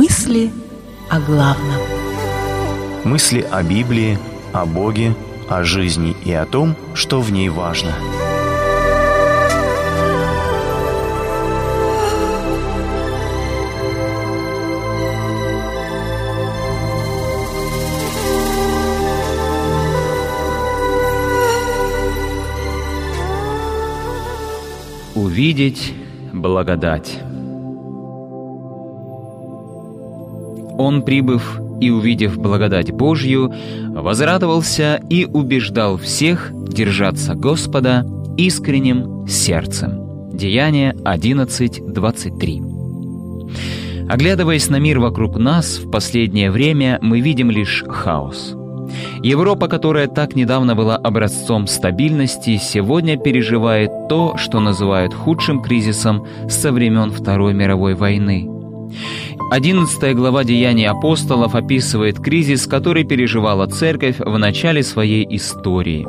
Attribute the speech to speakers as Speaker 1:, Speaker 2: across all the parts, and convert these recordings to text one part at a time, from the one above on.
Speaker 1: Мысли о главном.
Speaker 2: Мысли о Библии, о Боге, о жизни и о том, что в ней важно.
Speaker 3: Увидеть благодать. Он, прибыв и увидев благодать Божью, возрадовался и убеждал всех держаться Господа искренним сердцем. Деяние 11.23 Оглядываясь на мир вокруг нас, в последнее время мы видим лишь хаос. Европа, которая так недавно была образцом стабильности, сегодня переживает то, что называют худшим кризисом со времен Второй мировой войны – 11 глава Деяний апостолов описывает кризис, который переживала церковь в начале своей истории.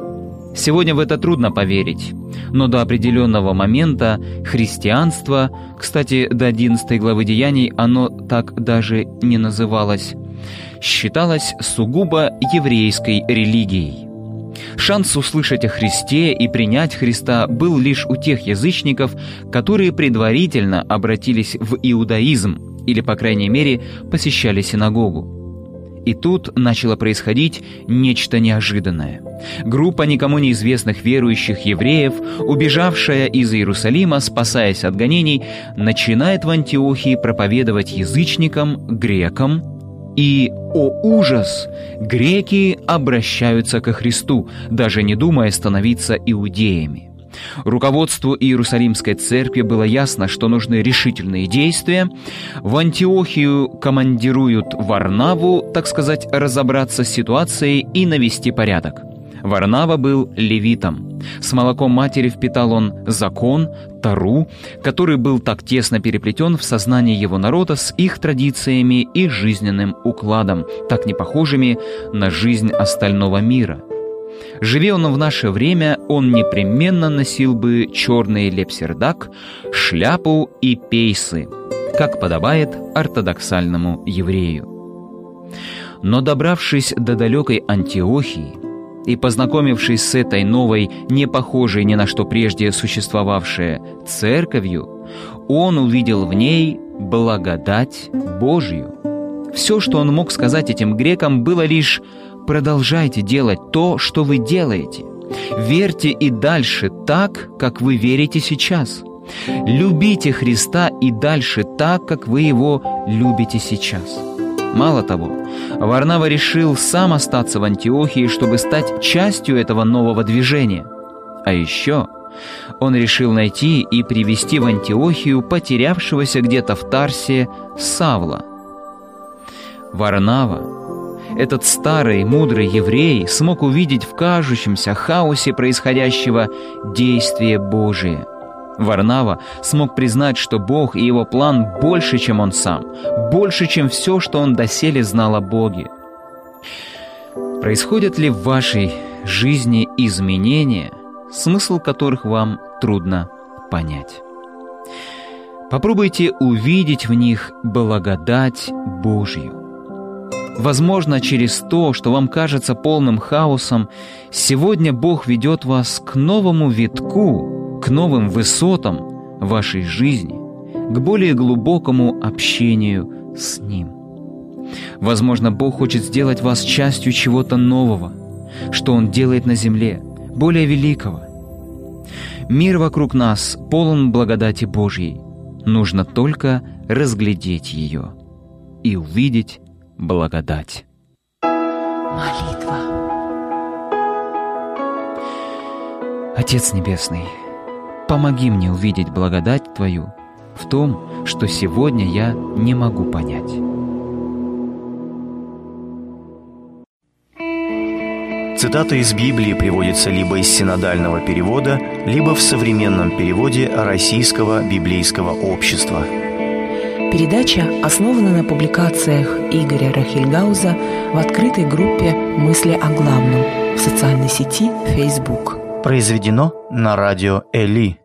Speaker 3: Сегодня в это трудно поверить, но до определенного момента христианство, кстати, до 11 главы Деяний оно так даже не называлось, считалось сугубо еврейской религией. Шанс услышать о Христе и принять Христа был лишь у тех язычников, которые предварительно обратились в иудаизм, или, по крайней мере, посещали синагогу. И тут начало происходить нечто неожиданное. Группа никому неизвестных верующих евреев, убежавшая из Иерусалима, спасаясь от гонений, начинает в Антиохии проповедовать язычникам, грекам, и, о ужас, греки обращаются ко Христу, даже не думая становиться иудеями. Руководству Иерусалимской церкви было ясно, что нужны решительные действия. В Антиохию командируют Варнаву, так сказать, разобраться с ситуацией и навести порядок. Варнава был левитом. С молоком матери впитал он закон, Тару, который был так тесно переплетен в сознании его народа с их традициями и жизненным укладом, так не похожими на жизнь остального мира – Живи он в наше время, он непременно носил бы черный лепсердак, шляпу и пейсы, как подобает ортодоксальному еврею. Но добравшись до далекой Антиохии и познакомившись с этой новой, не похожей ни на что прежде существовавшей церковью, он увидел в ней благодать Божью. Все, что он мог сказать этим грекам, было лишь продолжайте делать то, что вы делаете. Верьте и дальше так, как вы верите сейчас. Любите Христа и дальше так, как вы Его любите сейчас. Мало того, Варнава решил сам остаться в Антиохии, чтобы стать частью этого нового движения. А еще он решил найти и привести в Антиохию потерявшегося где-то в Тарсе Савла. Варнава этот старый, мудрый еврей смог увидеть в кажущемся хаосе происходящего действие Божие. Варнава смог признать, что Бог и его план больше, чем он сам, больше, чем все, что он доселе знал о Боге. Происходят ли в вашей жизни изменения, смысл которых вам трудно понять? Попробуйте увидеть в них благодать Божью. Возможно, через то, что вам кажется полным хаосом, сегодня Бог ведет вас к новому витку, к новым высотам вашей жизни, к более глубокому общению с Ним. Возможно, Бог хочет сделать вас частью чего-то нового, что Он делает на земле, более великого. Мир вокруг нас полон благодати Божьей. Нужно только разглядеть ее и увидеть благодать.
Speaker 1: Молитва.
Speaker 3: Отец Небесный, помоги мне увидеть благодать Твою в том, что сегодня я не могу понять.
Speaker 2: Цитата из Библии приводится либо из синодального перевода, либо в современном переводе Российского библейского общества –
Speaker 1: Передача основана на публикациях Игоря Рахильгауза в открытой группе «Мысли о главном» в социальной сети Facebook.
Speaker 2: Произведено на радио «Эли».